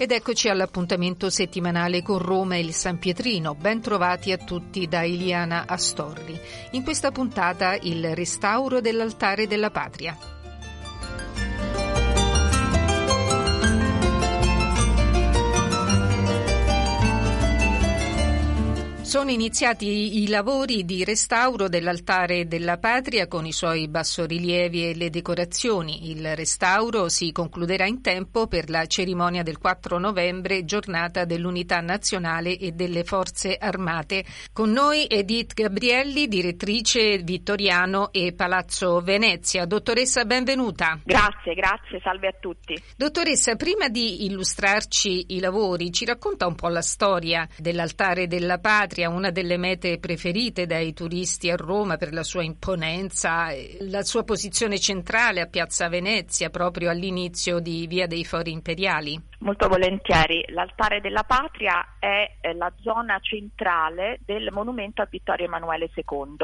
Ed eccoci all'appuntamento settimanale con Roma e il San Pietrino. Ben trovati a tutti da Iliana Astorri. In questa puntata il restauro dell'altare della patria. Sono iniziati i lavori di restauro dell'altare della patria con i suoi bassorilievi e le decorazioni. Il restauro si concluderà in tempo per la cerimonia del 4 novembre, giornata dell'unità nazionale e delle forze armate. Con noi Edith Gabrielli, direttrice Vittoriano e Palazzo Venezia. Dottoressa, benvenuta. Grazie, grazie, salve a tutti. Dottoressa, prima di illustrarci i lavori, ci racconta un po' la storia dell'altare della patria una delle mete preferite dai turisti a Roma per la sua imponenza, la sua posizione centrale a Piazza Venezia, proprio all'inizio di Via dei Fori Imperiali. Molto volentieri. L'altare della patria è la zona centrale del monumento a Vittorio Emanuele II,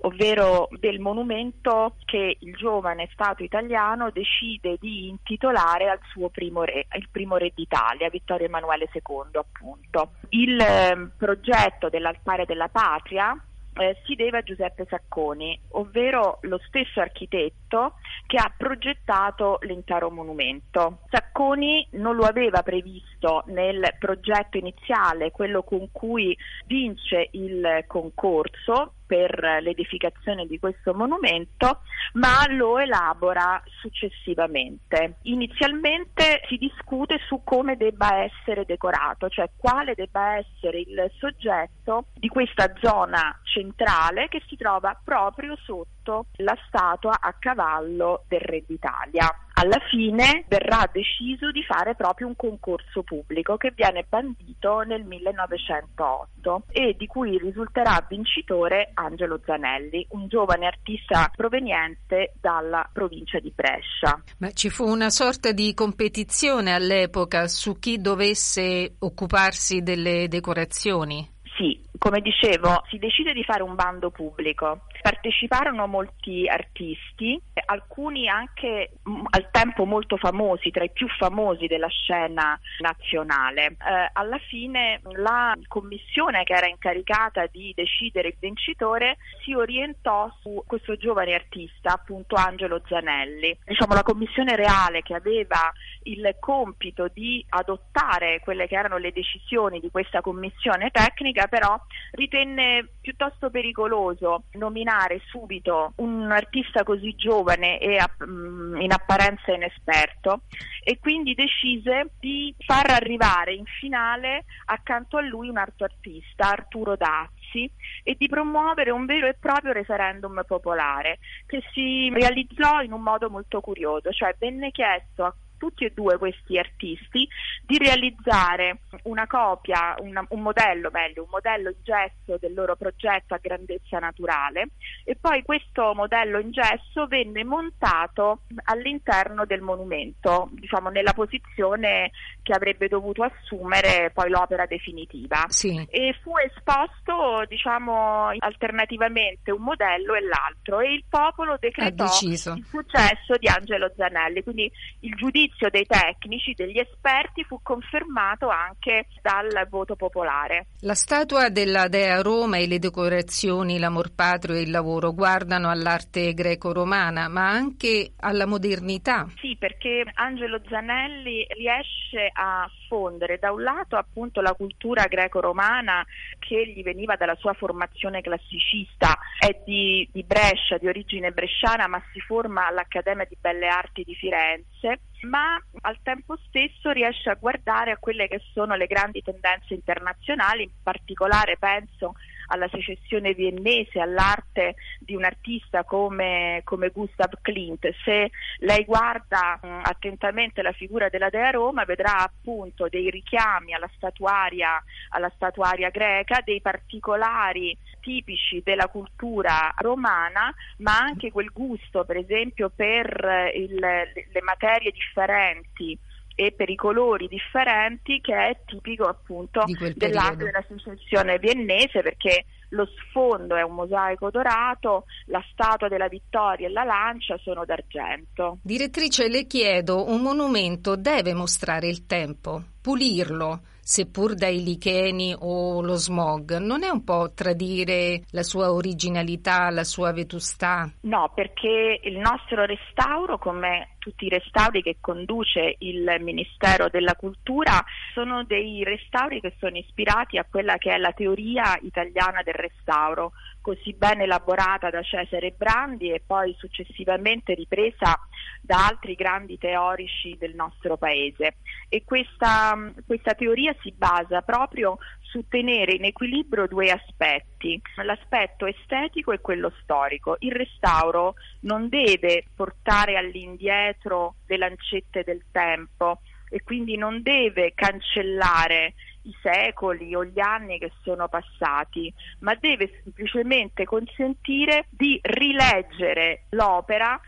ovvero del monumento che il giovane Stato italiano decide di intitolare al suo primo re, il primo re d'Italia, Vittorio Emanuele II, appunto. Il eh, progetto dell'altare della patria eh, si deve a Giuseppe Sacconi, ovvero lo stesso architetto che ha progettato l'intero monumento. Sacconi non lo aveva previsto nel progetto iniziale, quello con cui vince il concorso per l'edificazione di questo monumento, ma lo elabora successivamente. Inizialmente si discute su come debba essere decorato, cioè quale debba essere il soggetto di questa zona centrale che si trova proprio sotto la statua a cavallo del Re d'Italia. Alla fine verrà deciso di fare proprio un concorso pubblico che viene bandito nel 1908 e di cui risulterà vincitore Angelo Zanelli, un giovane artista proveniente dalla provincia di Brescia. Ma ci fu una sorta di competizione all'epoca su chi dovesse occuparsi delle decorazioni? Sì, come dicevo, si decide di fare un bando pubblico. Parteciparono molti artisti, alcuni anche m- al tempo molto famosi, tra i più famosi della scena nazionale. Eh, alla fine la commissione che era incaricata di decidere il vincitore si orientò su questo giovane artista, appunto Angelo Zanelli. Diciamo la commissione reale che aveva il compito di adottare quelle che erano le decisioni di questa commissione tecnica, però ritenne piuttosto pericoloso nominare subito un artista così giovane e in apparenza inesperto e quindi decise di far arrivare in finale accanto a lui un altro artista, Arturo Dazzi, e di promuovere un vero e proprio referendum popolare che si realizzò in un modo molto curioso, cioè venne chiesto a tutti e due questi artisti di realizzare una copia, una, un modello meglio, un modello in gesso del loro progetto a grandezza naturale. E poi questo modello in gesso venne montato all'interno del monumento, diciamo nella posizione che avrebbe dovuto assumere poi l'opera definitiva. Sì. e fu esposto diciamo alternativamente un modello e l'altro. E il popolo decretò il successo di Angelo Zanelli, quindi il giudizio dei tecnici, degli esperti fu confermato anche dal voto popolare. La statua della Dea Roma e le decorazioni, l'amor patrio e il lavoro guardano all'arte greco-romana, ma anche alla modernità. Sì, perché Angelo Zanelli riesce a fondere da un lato appunto la cultura greco-romana che gli veniva dalla sua formazione classicista, è di, di Brescia, di origine bresciana, ma si forma all'Accademia di Belle Arti di Firenze ma al tempo stesso riesce a guardare a quelle che sono le grandi tendenze internazionali, in particolare penso alla secessione viennese, all'arte di un artista come, come Gustav Klimt. Se lei guarda mh, attentamente la figura della Dea Roma vedrà appunto dei richiami alla statuaria, alla statuaria greca, dei particolari tipici della cultura romana, ma anche quel gusto per esempio per il, le materie differenti e per i colori differenti che è tipico appunto dell'arte della secessione viennese perché lo sfondo è un mosaico dorato, la statua della vittoria e la lancia sono d'argento. Direttrice, le chiedo, un monumento deve mostrare il tempo, pulirlo, seppur dai licheni o lo smog, non è un po' tradire la sua originalità, la sua vetustà? No, perché il nostro restauro, come tutti i restauri che conduce il Ministero della Cultura sono dei restauri che sono ispirati a quella che è la teoria italiana del restauro, così ben elaborata da Cesare Brandi e poi successivamente ripresa da altri grandi teorici del nostro paese. E questa, questa teoria si basa proprio su tenere in equilibrio due aspetti, l'aspetto estetico e quello storico. Il restauro non deve portare all'indietro le lancette del tempo e quindi non deve cancellare i secoli o gli anni che sono passati, ma deve semplicemente consentire di rileggere l'opera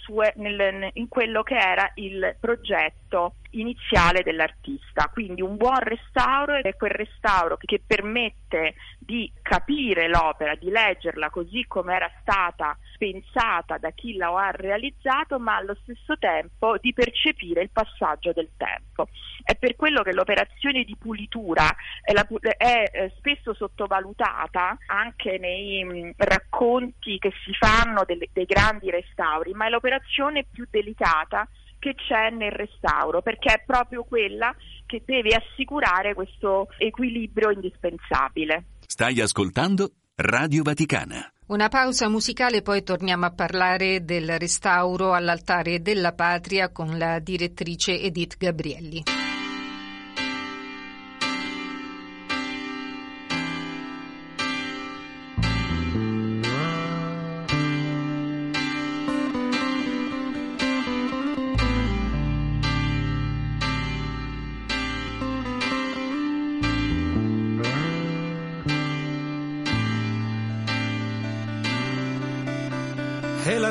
sue, nel, in quello che era il progetto iniziale dell'artista. Quindi un buon restauro è quel restauro che permette di capire l'opera, di leggerla così come era stata pensata da chi la ha realizzato, ma allo stesso tempo di percepire il passaggio del tempo. È per quello che l'operazione di pulitura è, la, è eh, spesso sottovalutata anche nei mm, racconti che si fanno delle, dei grandi restauri, ma è l'operazione più delicata che c'è nel restauro, perché è proprio quella che deve assicurare questo equilibrio indispensabile. Stai ascoltando Radio Vaticana. Una pausa musicale, poi torniamo a parlare del restauro all'altare della patria con la direttrice Edith Gabrielli.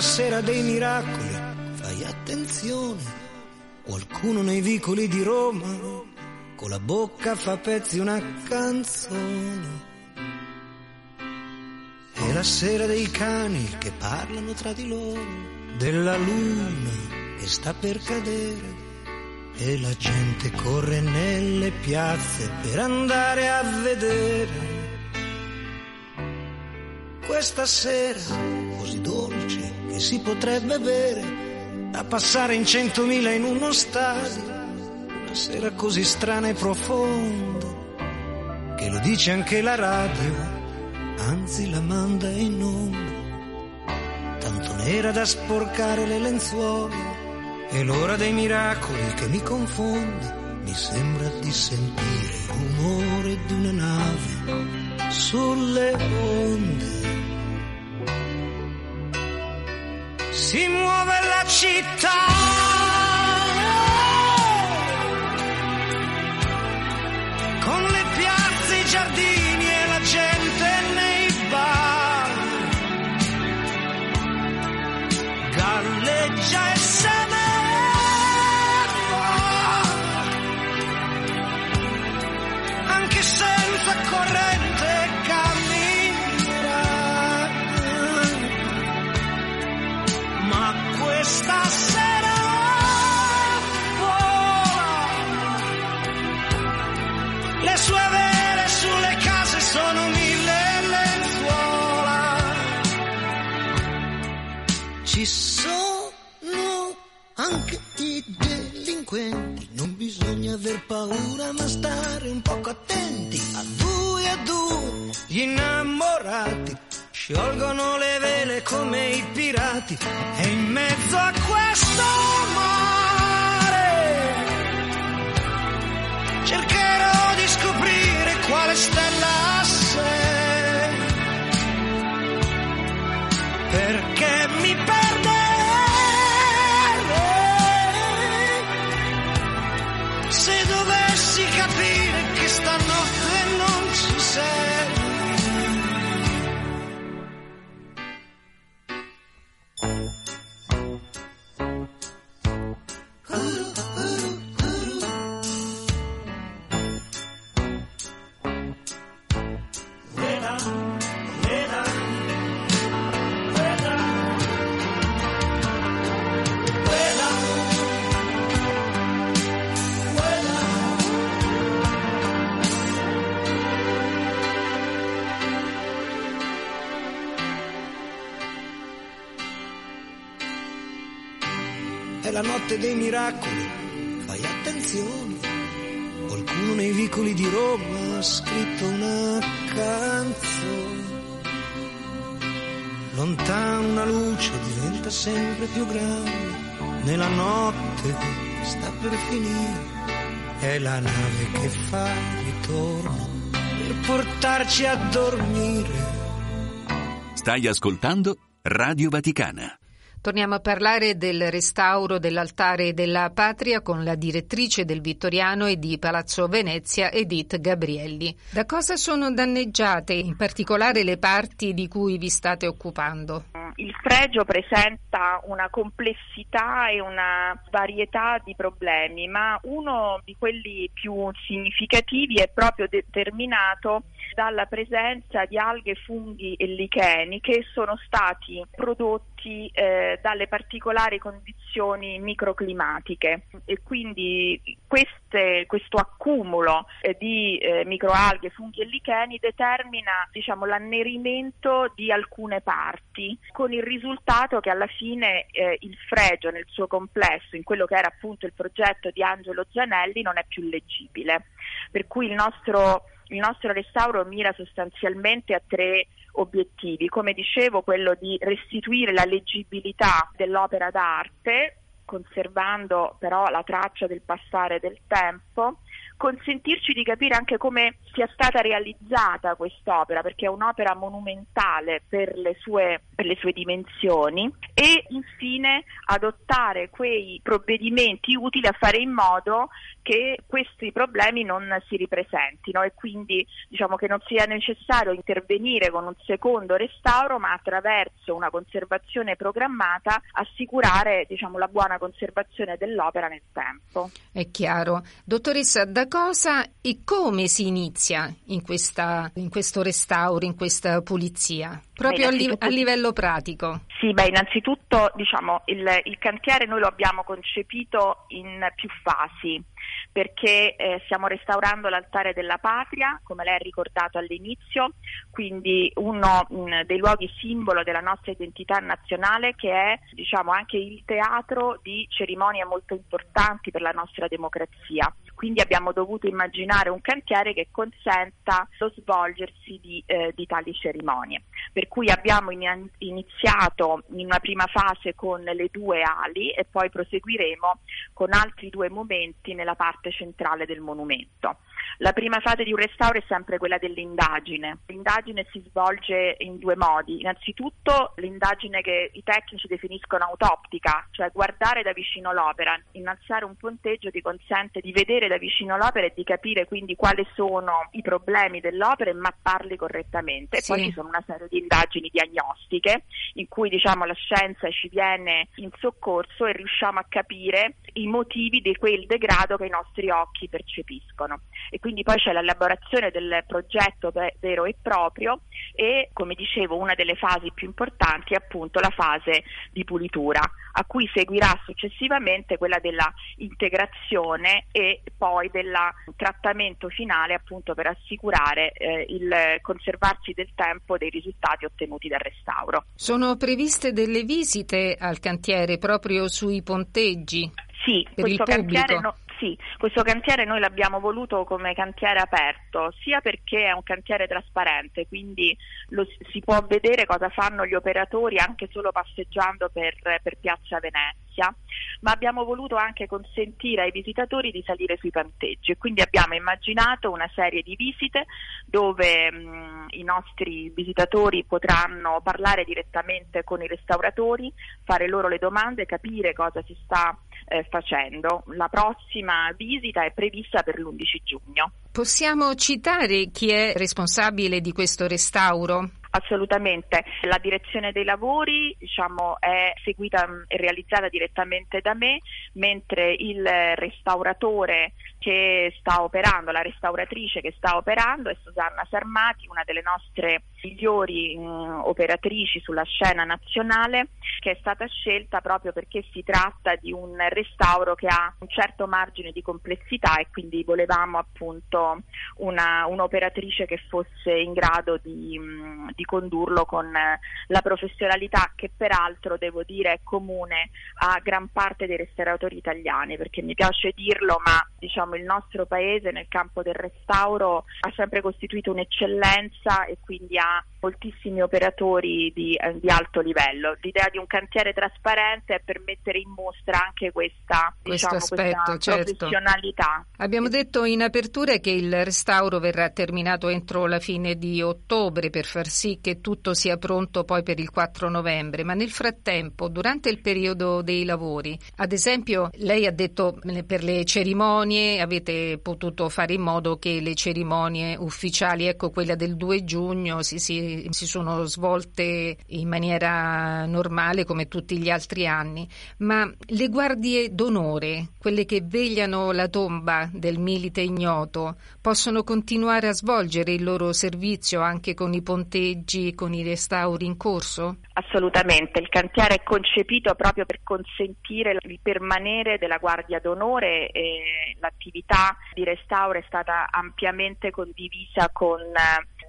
Sera dei miracoli, fai attenzione, qualcuno nei vicoli di Roma con la bocca fa pezzi una canzone. È la sera dei cani che parlano tra di loro, della luna che sta per cadere e la gente corre nelle piazze per andare a vedere. Questa sera così dolce che si potrebbe bere da passare in centomila in uno stadio, una sera così strana e profonda che lo dice anche la radio, anzi la manda in onda, tanto nera da sporcare le lenzuola, è l'ora dei miracoli che mi confonde, mi sembra di sentire il rumore di una nave sulle onde si muove la città. Ci sono anche i delinquenti, non bisogna aver paura ma stare un poco attenti. A due a due gli innamorati sciolgono le vele come i pirati. E in mezzo a questo mare cercherò di scoprire quale stella la notte dei miracoli, fai attenzione. Qualcuno nei vicoli di Roma ha scritto una canzone. Lontano una luce diventa sempre più grande, nella notte sta per finire. È la nave che fa ritorno per portarci a dormire. Stai ascoltando Radio Vaticana. Torniamo a parlare del restauro dell'altare della patria con la direttrice del Vittoriano e di Palazzo Venezia, Edith Gabrielli. Da cosa sono danneggiate in particolare le parti di cui vi state occupando? Il fregio presenta una complessità e una varietà di problemi, ma uno di quelli più significativi è proprio determinato dalla presenza di alghe, funghi e licheni che sono stati prodotti eh, dalle particolari condizioni microclimatiche e quindi queste, questo accumulo eh, di eh, microalghe, funghi e licheni determina diciamo, l'annerimento di alcune parti con il risultato che alla fine eh, il fregio nel suo complesso, in quello che era appunto il progetto di Angelo Zanelli, non è più leggibile. Per cui il nostro il nostro restauro mira sostanzialmente a tre obiettivi, come dicevo quello di restituire la leggibilità dell'opera d'arte, conservando però la traccia del passare del tempo, consentirci di capire anche come sia stata realizzata quest'opera, perché è un'opera monumentale per le sue, per le sue dimensioni, e infine adottare quei provvedimenti utili a fare in modo che questi problemi non si ripresentino e quindi diciamo che non sia necessario intervenire con un secondo restauro, ma attraverso una conservazione programmata assicurare diciamo, la buona conservazione dell'opera nel tempo. È chiaro. Dottoressa, da cosa e come si inizia in, questa, in questo restauro, in questa pulizia? Proprio a, li- a, livello pratico. Sì, beh, innanzitutto diciamo, il, il cantiere noi lo abbiamo concepito in più fasi perché eh, stiamo restaurando l'altare della patria, come lei ha ricordato all'inizio, quindi uno mh, dei luoghi simbolo della nostra identità nazionale che è diciamo, anche il teatro di cerimonie molto importanti per la nostra democrazia. Quindi abbiamo dovuto immaginare un cantiere che consenta lo svolgersi di, eh, di tali cerimonie. Per cui abbiamo in, iniziato in una prima fase con le due ali e poi proseguiremo con altri due momenti nella parte centrale del monumento. La prima fase di un restauro è sempre quella dell'indagine. L'indagine si svolge in due modi. Innanzitutto l'indagine che i tecnici definiscono autoptica, cioè guardare da vicino l'opera. Innalzare un ponteggio ti consente di vedere da vicino l'opera e di capire quindi quali sono i problemi dell'opera e mapparli correttamente. Sì. poi ci sono una serie di indagini diagnostiche in cui diciamo, la scienza ci viene in soccorso e riusciamo a capire i motivi di quel degrado che i nostri occhi percepiscono. E quindi poi c'è l'elaborazione del progetto vero e proprio e come dicevo una delle fasi più importanti è appunto la fase di pulitura a cui seguirà successivamente quella della integrazione e poi del trattamento finale appunto per assicurare eh, il conservarsi del tempo dei risultati ottenuti dal restauro. Sono previste delle visite al cantiere proprio sui ponteggi? Sì, per questo cantiere no, sì, questo cantiere noi l'abbiamo voluto come cantiere aperto, sia perché è un cantiere trasparente, quindi lo, si può vedere cosa fanno gli operatori anche solo passeggiando per, per Piazza Venezia, ma abbiamo voluto anche consentire ai visitatori di salire sui panteggi. E quindi abbiamo immaginato una serie di visite dove mh, i nostri visitatori potranno parlare direttamente con i restauratori, fare loro le domande, capire cosa si sta eh, facendo. La prossima visita è prevista per l'11 giugno. Possiamo citare chi è responsabile di questo restauro? Assolutamente, la direzione dei lavori diciamo, è seguita e realizzata direttamente da me, mentre il restauratore che sta operando, la restauratrice che sta operando è Susanna Sarmati, una delle nostre migliori mh, operatrici sulla scena nazionale che è stata scelta proprio perché si tratta di un restauro che ha un certo margine di complessità e quindi volevamo appunto una, un'operatrice che fosse in grado di, mh, di condurlo con la professionalità che peraltro devo dire è comune a gran parte dei restauratori italiani perché mi piace dirlo ma diciamo il nostro paese nel campo del restauro ha sempre costituito un'eccellenza e quindi ha moltissimi operatori di, eh, di, alto livello. L'idea di un cantiere trasparente è per mettere in mostra anche questa, diciamo, aspetto, questa certo. professionalità. Abbiamo detto in apertura che il restauro verrà terminato entro la fine di ottobre per far sì che tutto sia pronto poi per il 4 novembre, ma nel frattempo, durante il periodo dei lavori, ad esempio, lei ha detto per le cerimonie avete potuto fare in modo che le cerimonie ufficiali, ecco quella del 2 giugno, si, si si, sono svolte in maniera normale come tutti gli altri anni, ma le guardie d'onore, quelle che vegliano la tomba del milite ignoto, possono continuare a svolgere il loro servizio anche con i ponteggi, con i restauri in corso? Assolutamente, il cantiere è concepito proprio per consentire il permanere della Guardia d'Onore e l'attività di restauro è stata ampiamente condivisa con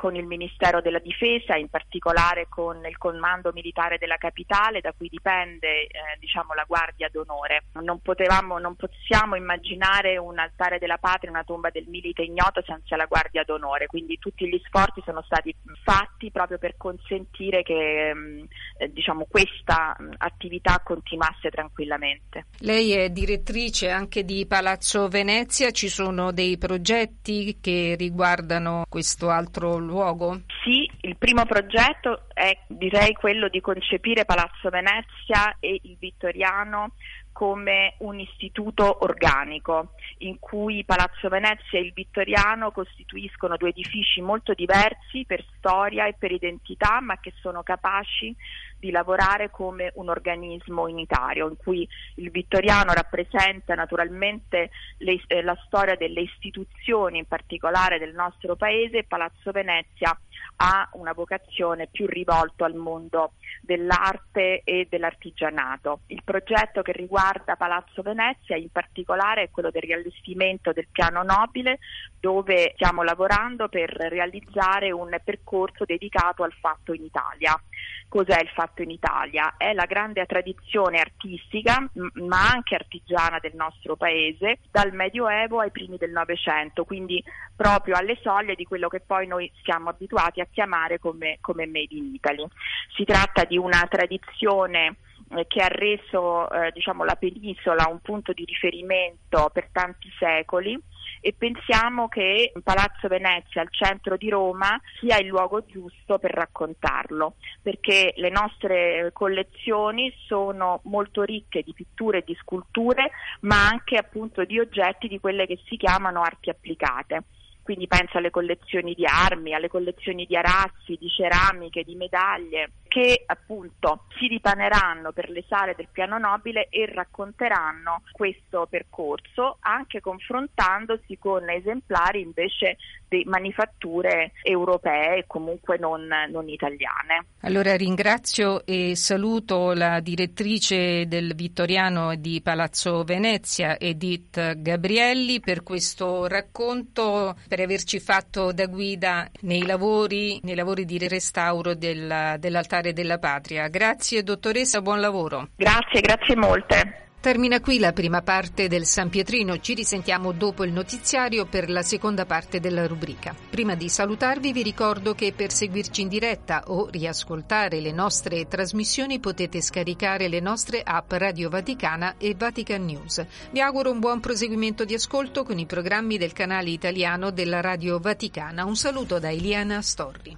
con il Ministero della Difesa, in particolare con il Comando Militare della Capitale, da cui dipende eh, diciamo, la Guardia d'Onore. Non, potevamo, non possiamo immaginare un altare della patria, una tomba del milite ignoto senza la Guardia d'Onore, quindi tutti gli sforzi sono stati fatti proprio per consentire che mm, eh, diciamo, questa mm, attività continuasse tranquillamente. Lei è direttrice anche di Palazzo Venezia, ci sono dei progetti che riguardano questo altro luogo? Sì, il primo progetto è direi quello di concepire Palazzo Venezia e il Vittoriano come un istituto organico in cui Palazzo Venezia e il Vittoriano costituiscono due edifici molto diversi per storia e per identità, ma che sono capaci di lavorare come un organismo unitario, in cui il Vittoriano rappresenta naturalmente le, eh, la storia delle istituzioni, in particolare del nostro paese, e Palazzo Venezia ha una vocazione più rivolta al mondo dell'arte e dell'artigianato. Il progetto che riguarda Palazzo Venezia in particolare è quello del riallestimento del piano nobile dove stiamo lavorando per realizzare un percorso dedicato al fatto in Italia. Cos'è il fatto in Italia? È la grande tradizione artistica ma anche artigiana del nostro paese dal Medioevo ai primi del Novecento, quindi proprio alle soglie di quello che poi noi siamo abituati a chiamare come, come Made in Italy. Si tratta di una tradizione eh, che ha reso eh, diciamo, la penisola un punto di riferimento per tanti secoli. E pensiamo che Palazzo Venezia al centro di Roma sia il luogo giusto per raccontarlo, perché le nostre collezioni sono molto ricche di pitture e di sculture, ma anche appunto di oggetti di quelle che si chiamano arti applicate. Quindi penso alle collezioni di armi, alle collezioni di arazzi, di ceramiche, di medaglie, che appunto si ripaneranno per le sale del piano nobile e racconteranno questo percorso anche confrontandosi con esemplari invece di manifatture europee e comunque non, non italiane. Allora ringrazio e saluto la direttrice del Vittoriano di Palazzo Venezia, Edith Gabrielli, per questo racconto per averci fatto da guida nei lavori, nei lavori di restauro del, dell'altare della patria. Grazie dottoressa, buon lavoro. Grazie, grazie molte. Termina qui la prima parte del San Pietrino, ci risentiamo dopo il notiziario per la seconda parte della rubrica. Prima di salutarvi vi ricordo che per seguirci in diretta o riascoltare le nostre trasmissioni potete scaricare le nostre app Radio Vaticana e Vatican News. Vi auguro un buon proseguimento di ascolto con i programmi del canale italiano della Radio Vaticana. Un saluto da Eliana Storri.